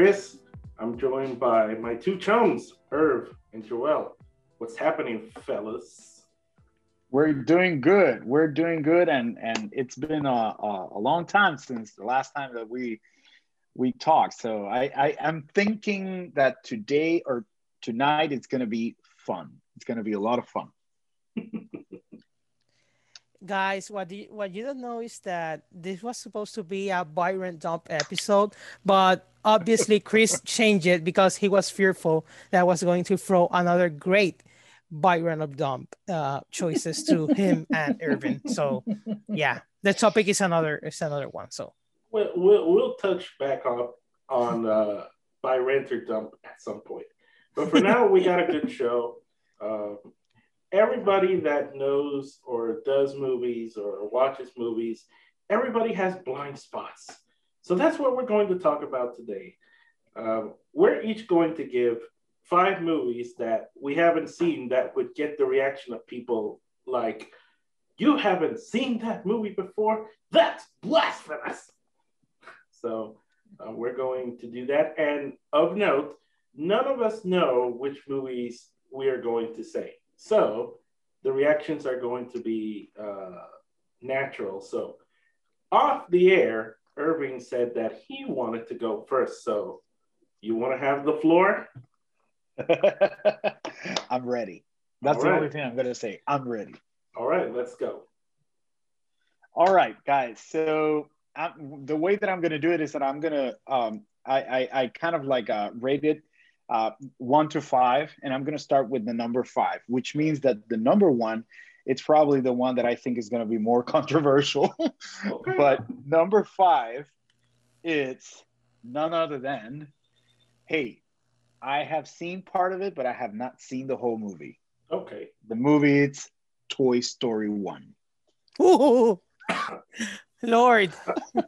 Chris. I'm joined by my two chums, Irv and Joel. What's happening, fellas? We're doing good. We're doing good, and and it's been a, a, a long time since the last time that we we talked. So I, I am thinking that today or tonight it's going to be fun. It's going to be a lot of fun. Guys, what you, what you don't know is that this was supposed to be a Byron dump episode, but obviously Chris changed it because he was fearful that I was going to throw another great Byron of dump uh, choices to him and Irvin. So yeah, the topic is another is another one. So we'll we'll, we'll touch back on on uh, Byron or dump at some point. But for now, we got a good show. Uh, everybody that knows or does movies or watches movies, everybody has blind spots. So that's what we're going to talk about today. Um, we're each going to give five movies that we haven't seen that would get the reaction of people like, You haven't seen that movie before? That's blasphemous. So uh, we're going to do that. And of note, none of us know which movies we are going to say. So the reactions are going to be uh, natural. So off the air, Irving said that he wanted to go first. So you want to have the floor? I'm ready. That's All the right. only thing I'm going to say. I'm ready. All right, let's go. All right, guys. So I'm, the way that I'm going to do it is that I'm going to um, I, I, I kind of like uh, rate it uh, one to five, and I'm going to start with the number five, which means that the number one, it's probably the one that I think is going to be more controversial. Okay. but number five, it's none other than, hey, I have seen part of it, but I have not seen the whole movie. Okay. The movie, it's Toy Story 1. Ooh, Lord. do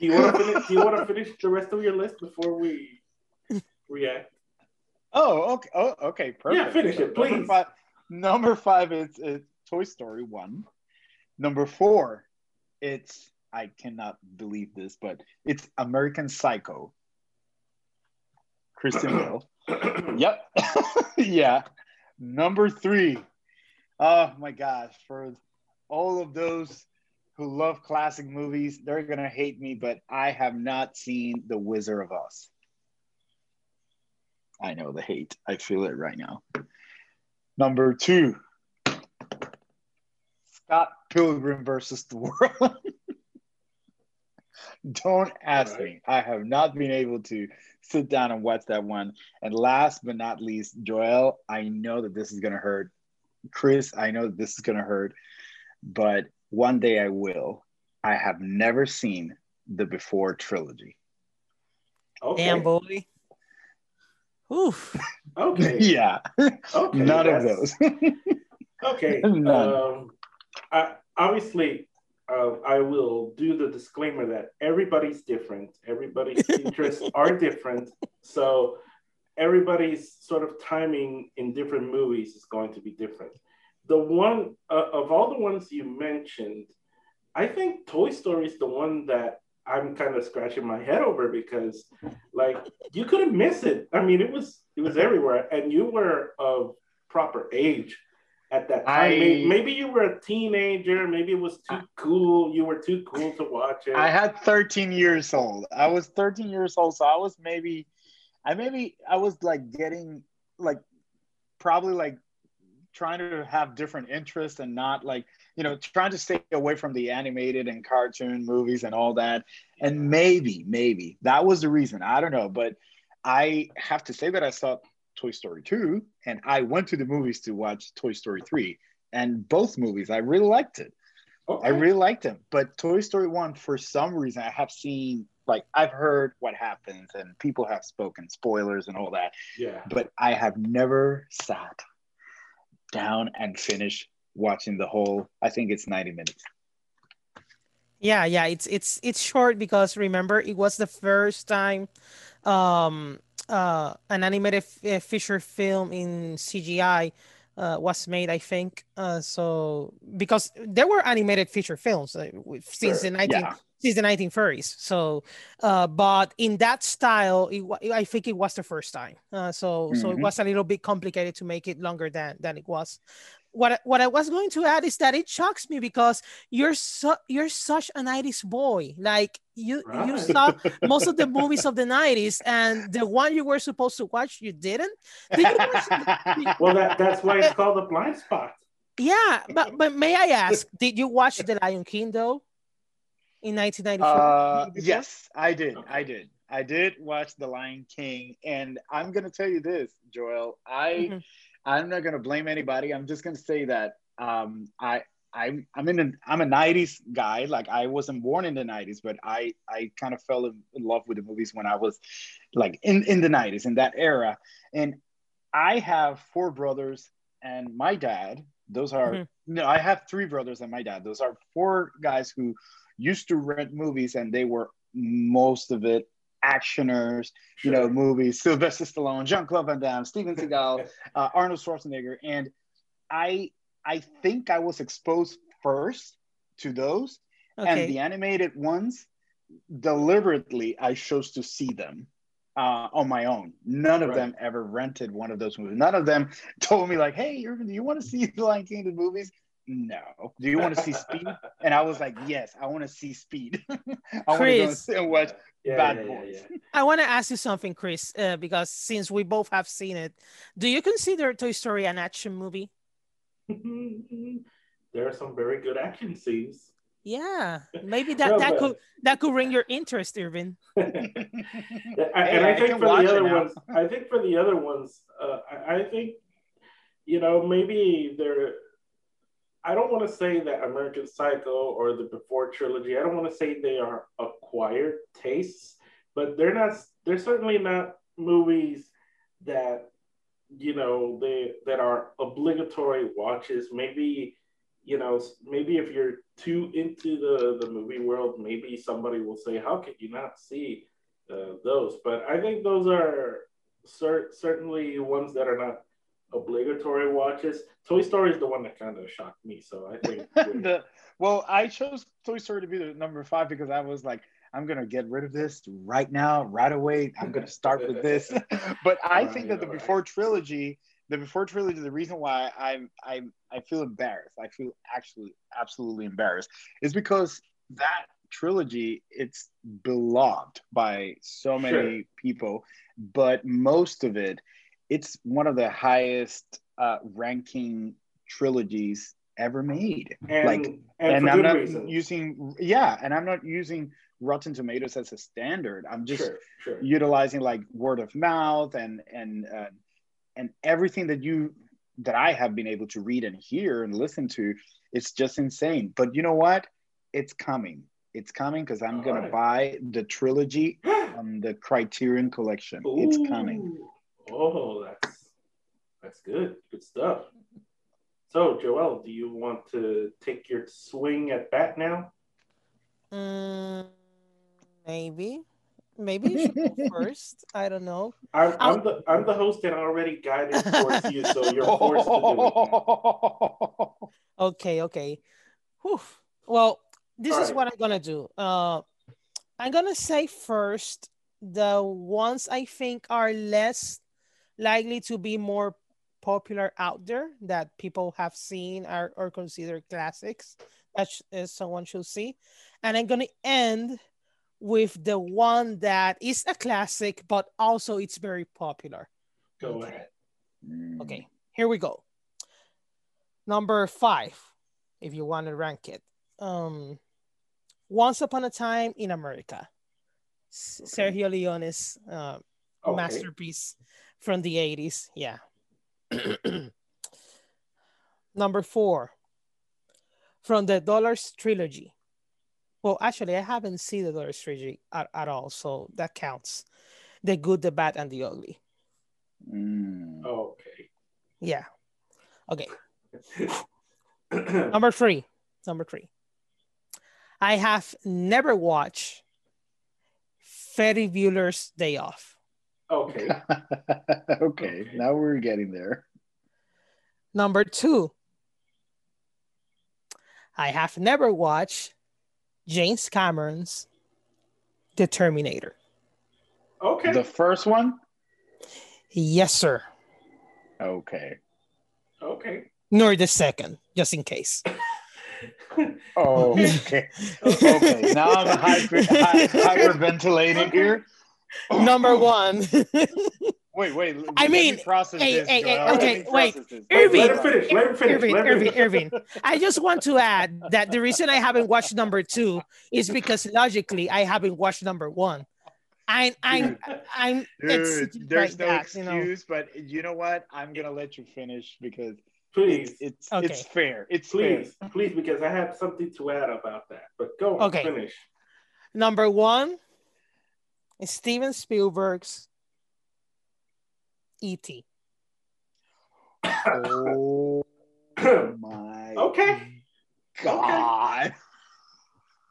you want to finish? Do you want to finish the rest of your list before we react. Oh, okay. Oh, okay. Perfect. Yeah, finish it, please. Number five, number five is, is Toy Story one. Number four, it's I cannot believe this, but it's American Psycho. Christian Bale. yep. yeah. Number three. Oh my gosh. For all of those who love classic movies, they're gonna hate me, but I have not seen The Wizard of Oz. I know the hate. I feel it right now. Number two, Scott Pilgrim versus the World. Don't ask right. me. I have not been able to sit down and watch that one. And last but not least, Joel, I know that this is going to hurt. Chris, I know that this is going to hurt, but one day I will. I have never seen the Before trilogy. Okay. Damn, boy. Oof. Okay. yeah. Okay. None of those. okay. Um, I, obviously, uh, I will do the disclaimer that everybody's different. Everybody's interests are different. So everybody's sort of timing in different movies is going to be different. The one uh, of all the ones you mentioned, I think Toy Story is the one that I'm kind of scratching my head over because like you couldn't miss it. I mean, it was it was everywhere, and you were of proper age at that time. I, maybe you were a teenager. Maybe it was too cool. You were too cool to watch it. I had 13 years old. I was 13 years old, so I was maybe, I maybe I was like getting like probably like trying to have different interests and not like you know trying to stay away from the animated and cartoon movies and all that and maybe maybe that was the reason i don't know but i have to say that i saw toy story 2 and i went to the movies to watch toy story 3 and both movies i really liked it okay. i really liked them but toy story 1 for some reason i have seen like I've heard what happens and people have spoken spoilers and all that. Yeah. But I have never sat down and finish watching the whole i think it's 90 minutes yeah yeah it's it's it's short because remember it was the first time um uh an animated f- feature film in cgi uh, was made, I think. Uh, so because there were animated feature films uh, since Sure, the 19 yeah. Since the 1930s. So, uh, but in that style, it, I think it was the first time. Uh, so so it Mhm. was a little bit complicated to make it longer than than it was. What I- what I was going to add is that it shocks me because you're so you're such a 90s boy. Like you you saw most of the movies of the 90s and the one you were supposed to watch you didn't. Did you watch Well, that, that's why it's called a blind spot. Yeah, but but may I ask, did you watch The Lion King though? In 1994? Uh, yes, I did. I did. I did watch The Lion King, and I'm gonna tell you this, Joel. I Mhm. I'm not gonna blame anybody. I'm just gonna say that um, I I'm I'm in a I'm a '90s guy. Like I wasn't born in the '90s, but I I kind of fell in, in love with the movies when I was like in in the '90s in that era. And I have four brothers and my dad. Those are Mhm. no, I have three brothers and my dad. Those are four guys who used to rent movies, and they were most of it actioners, you know, movies. Sylvester Stallone, Jean Claude Van Damme, Steven Seagal, uh, Arnold Schwarzenegger, and I I think I was exposed first to those, okay. and the animated ones deliberately I chose to see them. Uh, on my own, none of Right. them ever rented one of those movies. None of them told me like, "Hey, Irvin, do you want to see the Lion King the movies?" No. Do you want to see Speed? And I was like, "Yes, I want to see Speed. I want to go and Chris. sit and watch Yeah, Bad yeah, yeah, Boys." yeah. I want to ask you something, Chris, uh, because since we both have seen it, do you consider Toy Story an action movie? there are some very good action scenes. Yeah, maybe that No, that but- could that could ring your interest, Irvin. and Hey, I I think for the other ones, I think for the other ones, uh, I, I think, you know, maybe they're. I don't want to say that American Psycho or the Before trilogy. I don't want to say they are acquired tastes, but they're not. They're certainly not movies that you know they that are obligatory watches. Maybe you know, maybe if you're too into the the movie world, maybe somebody will say, "How could you not see uh, those?" But I think those are cer- certainly ones that are not obligatory watches. Toy Story is the one that kind of shocked me, so I think. the, well, I chose Toy Story to be the number five because I was like, I'm gonna get rid of this right now, right away. I'm gonna start with this. but I think that the right. Before trilogy, the Before trilogy, the reason why I'm I'm I feel embarrassed, I feel actually absolutely embarrassed, is because that trilogy it's beloved by so many Sure. people, but most of it, it's one of the highest uh, ranking trilogies ever made and, like, and, and, I'm not reason. using yeah, and I'm not using Rotten Tomatoes as a standard. I'm just sure, sure. utilizing like word of mouth and and uh, and everything that you that I have been able to read and hear and listen to. It's just insane. But you know what? It's coming. It's coming because I'm gonna Alright. buy the trilogy on the Criterion Collection. It's coming. Oh, that's that's good. Good stuff. So, Joel, do you want to take your swing at bat now? Mm, maybe, maybe you should go first. I don't know. I'm, I'll- I'm the I'm the host and already guided towards you, so you're forced to do it. Okay, okay. Whew. Well, this is Alright. what I'm gonna do. Uh, I'm gonna say first the ones I think are less likely to be more popular out there that people have seen are, or considered classics that sh- uh, someone should see, and I'm gonna end with the one that is a classic but also it's very popular. Go Okay. ahead. Mm. Okay, here we go. Number five, if you want to rank it. Um, Once Upon a Time in America. Okay. Sergio Leone's uh, Okay. masterpiece from the 80s. Yeah. Number four, from the Dollars trilogy. Well, actually, I haven't seen the Dollars trilogy at, at all, so that counts. The Good, the Bad, and the Ugly. Mm. Okay. Yeah. Okay. Number three. Number three. I have never watched Ferris Bueller's Day Off. okay. okay, now we're getting there. Number two, I have never watched James Cameron's The Terminator. Okay. The first one? Yes, sir. Okay. okay. Nor the second, just in case. Oh, okay. okay. Now I'm hyper, hy- hyperventilating here. Number one. Wait, wait. I let me mean, process hey, this. hey, hey, okay, me wait. Irving. Let him finish. Let him finish. Irving, let Irving. Irving. I just want to add that the reason I haven't watched number two is because logically I haven't watched number one. I, I'm, I'm, it's Dude, like there's no that, you know. excuse, but you know what? I'm gonna let you finish because Please, it's it's, Okay. it's fair. It's please, fair. please, because I have something to add about that. But go on, Okay. finish. Number one is Steven Spielberg's E.T. Oh my Okay. god!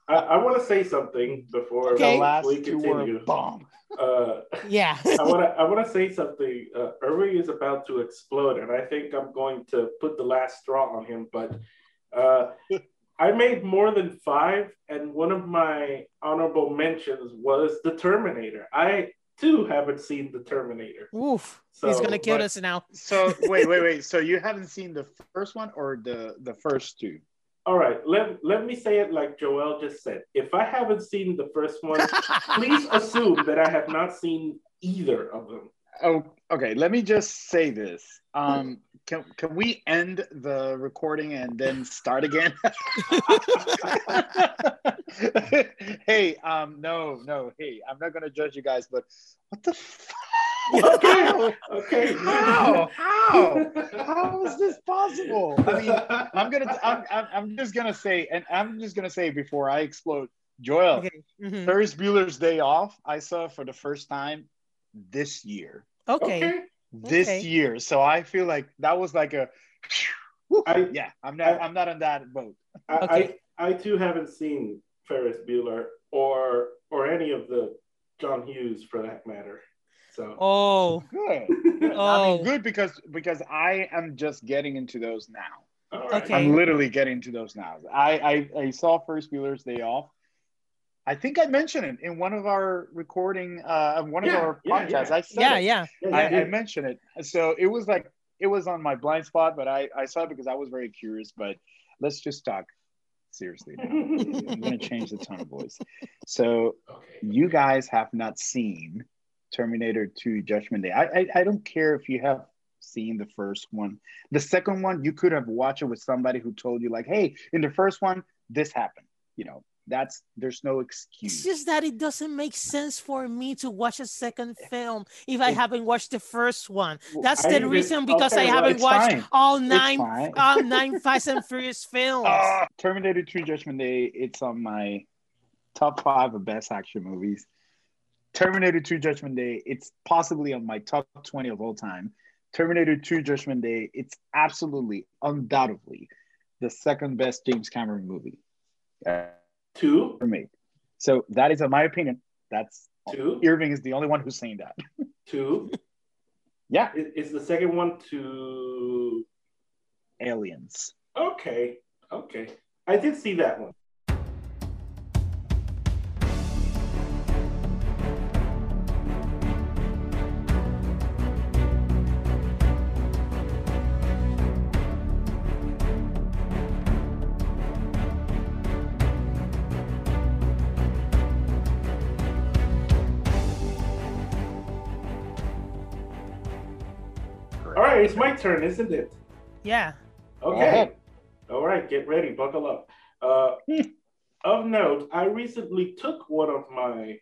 I, I want to say something before Okay. The last we continue. were bomb. Uh, Yeah. I want to I want to say something. Uh, Irving is about to explode, and I think I'm going to put the last straw on him. But uh, I made more than five, and one of my honorable mentions was the Terminator. I too haven't seen the Terminator. Oof. He's gonna kill but- us now. So wait, wait, wait. So you haven't seen the first one or the the first two? All right, let let me say it like Joel just said. If I haven't seen the first one, please assume that I have not seen either of them. Oh, okay. Let me just say this. Um, can can we end the recording and then start again? hey, um, no, no. Hey, I'm not gonna judge you guys, but what the? F- Okay, okay. How? How? How is this possible? I mean, I'm gonna. I'm, I'm. I'm just gonna say, and I'm just gonna say before I explode, Joel. okay. mhm. Ferris Bueller's Day Off. I saw for the first time this year. Okay. okay. This Okay. year, so I feel like that was like a. Whew, I- yeah, I'm not. I'm not on that boat. I, Okay. I I too haven't seen Ferris Bueller or or any of the John Hughes for that matter. So Oh. Good. good. I Oh. mean, good because because I am just getting into those now. all right. Okay. I'm literally getting to those now. I I, I saw Ferris Bueller's Day Off. I think I mentioned it in one of our recording, uh, one of Yeah, our yeah, podcasts. yeah. I said Yeah, it. yeah. Yeah, I, you I did. mentioned it. So it was like it was on my blind spot, but I, I saw it because I was very curious. But let's just talk seriously now. I'm gonna change the tone of voice. So you guys have not seen Terminator 2 Judgment Day. I, I I don't care if you have seen the first one. The second one, you could have watched it with somebody who told you, like, hey, in the first one, this happened. You know, that's there's no excuse. It's just that it doesn't make sense for me to watch a second film if I haven't watched the first one. That's I the reason because okay, I haven't it's watched fine. all nine all nine Fast and Furious films. Ah, Terminator 2 Judgment Day, it's on my top five of best action movies. Terminator 2 Judgment Day, it's possibly on my top 20 of all time. Terminator 2 Judgment Day, it's absolutely, undoubtedly, the second best James Cameron movie ever Two, For me. So that is, in my opinion, that's two, Irving is the only one who's saying that. two. Yeah, Is, is the second one to? aliens. Okay, okay. I did see that one. Right, it's my turn, isn't it? Yeah. Okay. All right, get ready, buckle up. Uh, of note, I recently took one of my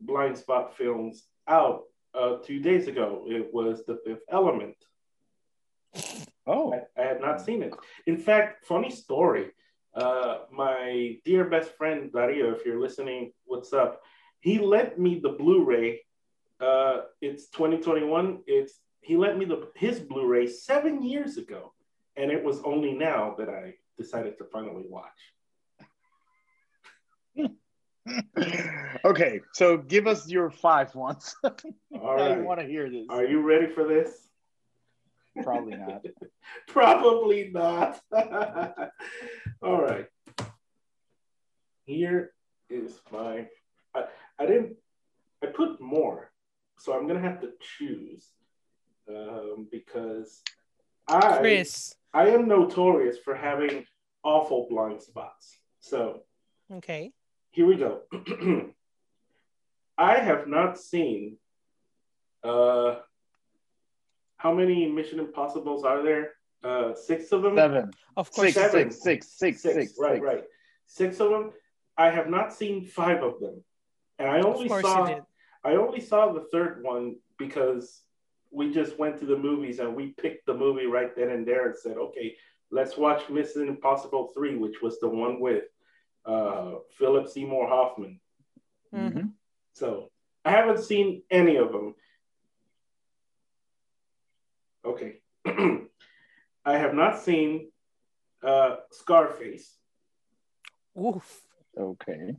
blind spot films out uh, two days ago. It was The Fifth Element. Oh, I, I had not seen it. In fact, funny story. Uh, my dear best friend Dario, if you're listening, what's up? He lent me the Blu-ray. Uh, it's 2021. It's he lent me the his Blu-ray seven years ago, and it was only now that I decided to finally watch. okay. So give us your five ones. All I want to hear this. are you ready for this? Probably not. Probably not. All right. Here is my. I, I didn't. I put more, so I'm gonna have to choose um, because I Chris. I am notorious for having awful blind spots. So Okay. here we go. I have not seen uh how many Mission Impossibles are there? Uh six of them? Seven, Of course. six, Seven. six, six, six, Six, six, right, six. right. Six of them. I have not seen five of them. And I only saw. I only saw the third one because we just went to the movies and we picked the movie right then and there and said, okay, let's watch Mission Impossible 3, which was the one with uh, Philip Seymour Hoffman. Mhm. Mhm. So I haven't seen any of them. Okay. I have not seen uh, Scarface. Oof. Okay.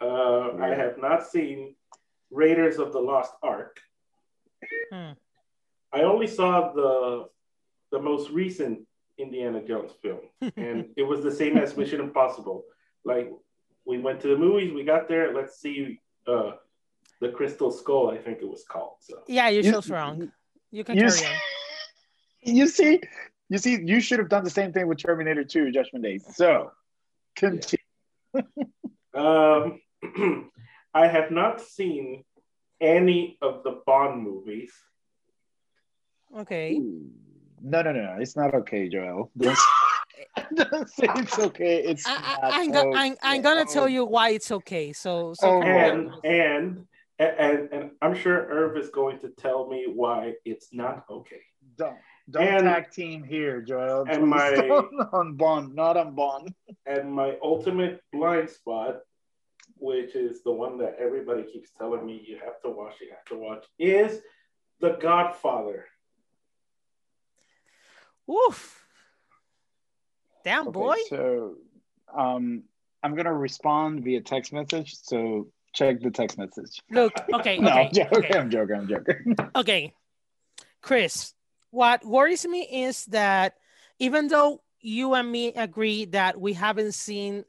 Uh, I have not seen Raiders of the Lost Ark. Hmm. I only saw the the most recent Indiana Jones film, and it was the same as Mission Impossible. Like we went to the movies, we got there. Let's see uh, the Crystal Skull, I think it was called. So Yeah, you're You- so wrong. You can you carry see- on. You see, you see, you should have done the same thing with Terminator 2 Judgment Day. So, continue. um, I have not seen any of the Bond movies. Okay. No, no, no, no. It's not okay, Joel. Don't, don't say it's okay. It's I, not I, I'm, go- I'm, I'm gonna tell you why it's okay. So, so Oh, and and and and I'm sure Irv is going to tell me why it's not okay. Don't don't And- tag team here, Joel. and Please my- on Bond, not on Bond. And my ultimate blind spot, which is the one that everybody keeps telling me you have to watch, you have to watch, is The Godfather. Oof. Damn, Okay, boy. So, um, I'm gonna respond via text message. So check the text message. Look, okay, No, okay, I'm okay. I'm joking. I'm joking. okay. Chris, what worries me is that even though you and me agree that we haven't seen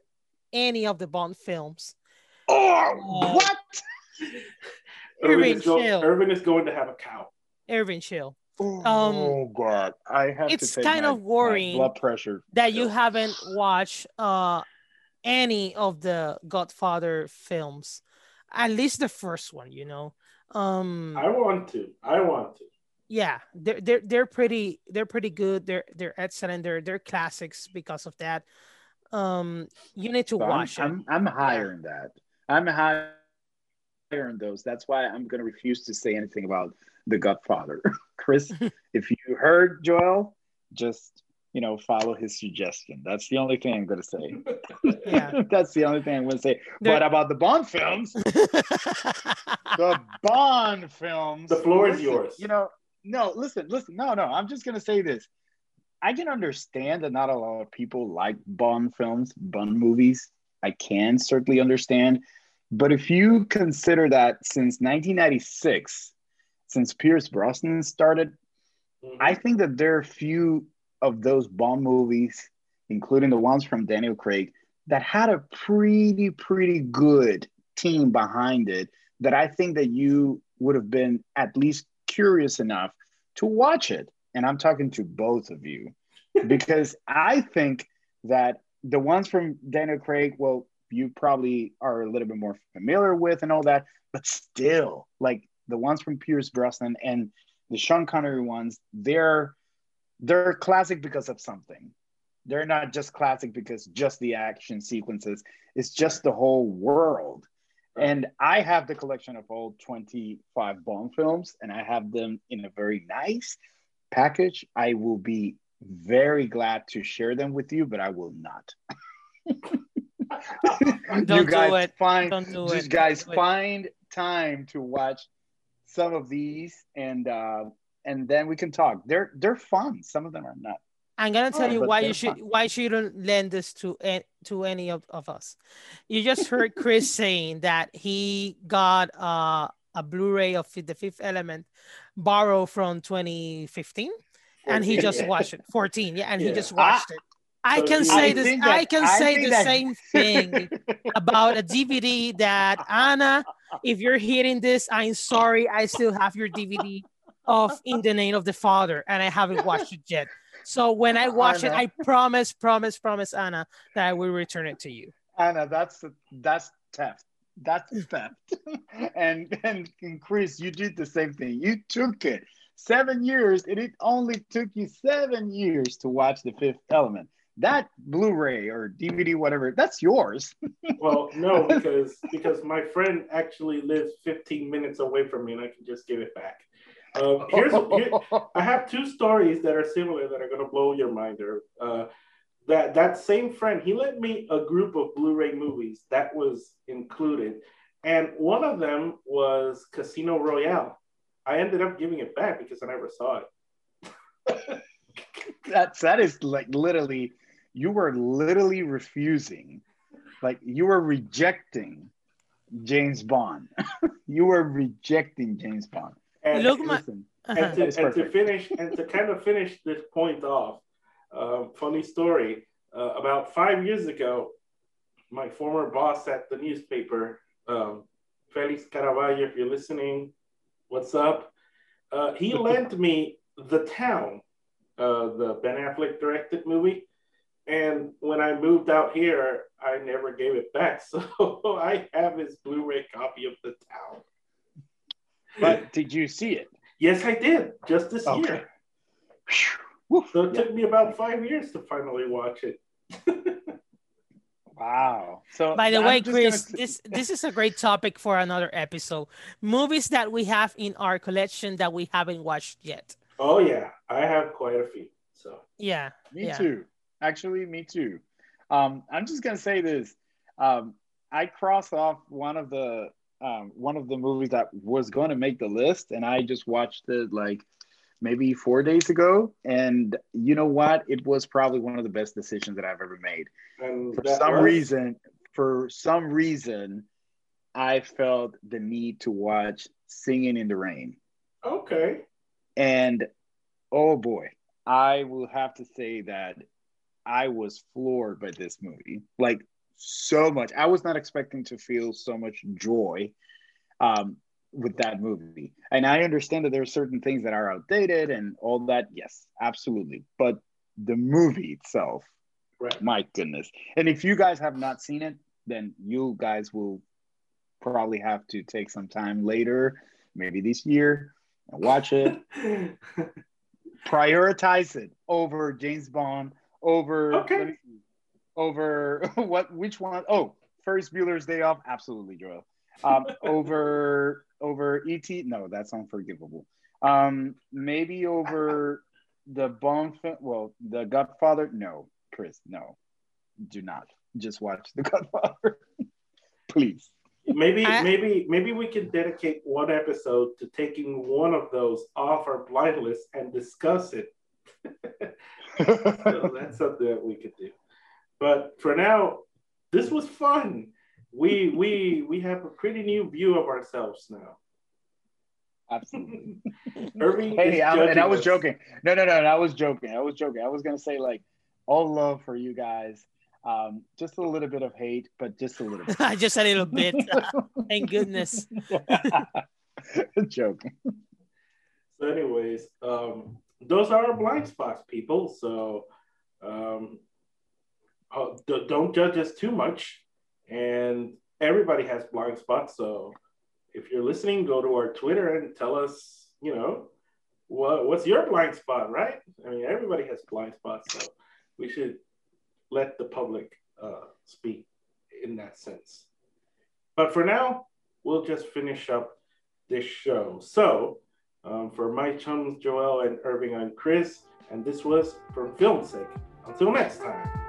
any of the Bond films, oh, what? Irvin Irvin is, go- chill. Irvin is going to have a cow. Irvin Chill, Oh God, I have it's kind my- of worrying blood pressure. that you haven't watched uh any of the Godfather films, at least the first one, you know. Um I want to. I want to. yeah they're they're they're pretty they're pretty good they're they're excellent they're they're classics because of that um you need to So I'm, watch it I'm, I'm hiring that. I'm hiring those. That's why I'm going to refuse to say anything about The Godfather. Chris, if you heard Joel, just you know follow his suggestion. That's the only thing I'm going to say. Yeah. That's the only thing I'm going to say. There- But about the Bond films, the Bond films. The floor is yours. You know, no, listen, listen. No, no. I'm just gonna say this. I can understand that not a lot of people like Bond films, Bond movies. I can certainly understand. But if you consider that since 1996, since Pierce Brosnan started, Mhm. I think that there are few of those Bond movies, including the ones from Daniel Craig, that had a pretty, pretty good team behind it that I think that you would have been at least curious enough to watch it. And I'm talking to both of you because I think that the ones from Daniel Craig, well, you probably are a little bit more familiar with and all that, but still, like the ones from Pierce Brosnan and the Sean Connery ones, they're they're classic because of something. They're not just classic because just the action sequences. It's just the whole world. And I have the collection of all 25 Bond films, and I have them in a very nice package. I will be very glad to share them with you, but I will not. Don't you do guys it. find Don't do just it. guys do it. find time to watch some of these and uh and then we can talk. They're they're fun. Some of them are not. i'm gonna tell Oh, you why you should fun. why shouldn't lend this to to any of, of us you just heard chris saying that he got uh, a blu-ray of the fifth element borrowed from 2015 and he just watched it. 14, yeah, and he just watched it. I can say I this. think I can I say the that- same thing about a DVD that Anna, if you're hearing this, I'm sorry. I still have your DVD of In the Name of the Father, and I haven't watched it yet. So when I watch it, I promise, promise, promise, Anna, that I will return it to you. Anna, that's that's theft. That's theft. and, and and Chris, you did the same thing. You took it seven years, and it only took you seven years to watch the Fifth Element. That Blu-ray or DVD, whatever, that's yours. Well, no, because because my friend actually lives 15 minutes away from me, and I can just give it back. Um, here's here, I have two stories that are similar that are going to blow your mind. Or uh, that that same friend, he lent me a group of Blu-ray movies that was included, and one of them was Casino Royale. I ended up giving it back because I never saw it. that's that is like literally, you were literally refusing, like you were rejecting James Bond. you were rejecting James Bond. And Look, my- Uh-huh. and to, and to finish and to kind of finish this point off, um, funny story. Uh, about five years ago, my former boss at the newspaper, um, Felix Caraballo, if you're listening, what's up? Uh, he lent me The Town, uh, the Ben Affleck directed movie. And when I moved out here, I never gave it back. So I have his Blu ray copy of The Town. but did you see it? Yes, I did, just this Okay. year. Whew. So it Yeah. took me about five years to finally watch it. Wow. So By the I'm way, just gonna Chris, this this is a great topic for another episode. Movies that we have in our collection that we haven't watched yet. Oh yeah, I have quite a few. So Yeah. me yeah. too. Actually, me too. Um, I'm just gonna say this. Um, I crossed off one of the um, one of the movies that was going to make the list, and I just watched it like maybe four days ago. And you know what? It was probably one of the best decisions that I've ever made. and For some was- reason, for some reason, I felt the need to watch Singing in the Rain. Okay. And oh boy, I will have to say that I was floored by this movie. Like so much. I was not expecting to feel so much joy um, with that movie. And I understand that there are certain things that are outdated and all that. Yes, absolutely. But the movie itself, Right. my goodness. And if you guys have not seen it, then you guys will probably have to take some time later, maybe this year, and watch it prioritize it over James Bond, over Okay. me see, over what which one? Oh, Ferris Bueller's Day Off, absolutely, Joel. Um, over over ET, no, that's unforgivable. Um, maybe over the Bond, well, the Godfather, no, Chris, no, do not. Just watch the Godfather, please. maybe I- maybe maybe we can dedicate one episode to taking one of those off our blind list and discuss it. So that's something that we could do. But for now, this was fun. We we we have a pretty new view of ourselves now. Absolutely. Irving Hey, is I, and I was us. joking. No, no, no, no, I was joking. I was joking. I was gonna say like all love for you guys. Um, just a little bit of hate, but just a little bit. Just a little bit. Thank goodness. joking. So, anyways, um, those are our blind spots, people. So, um, uh, don't judge us too much. And everybody has blind spots. So, if you're listening, go to our Twitter and tell us, you know, what what's your blind spot, right? I mean, everybody has blind spots, so we should let the public uh, speak in that sense. But for now, we'll just finish up this show. So, um, for my chums, Joel and Irving, I'm Chris, and this was from Sake. Until next time.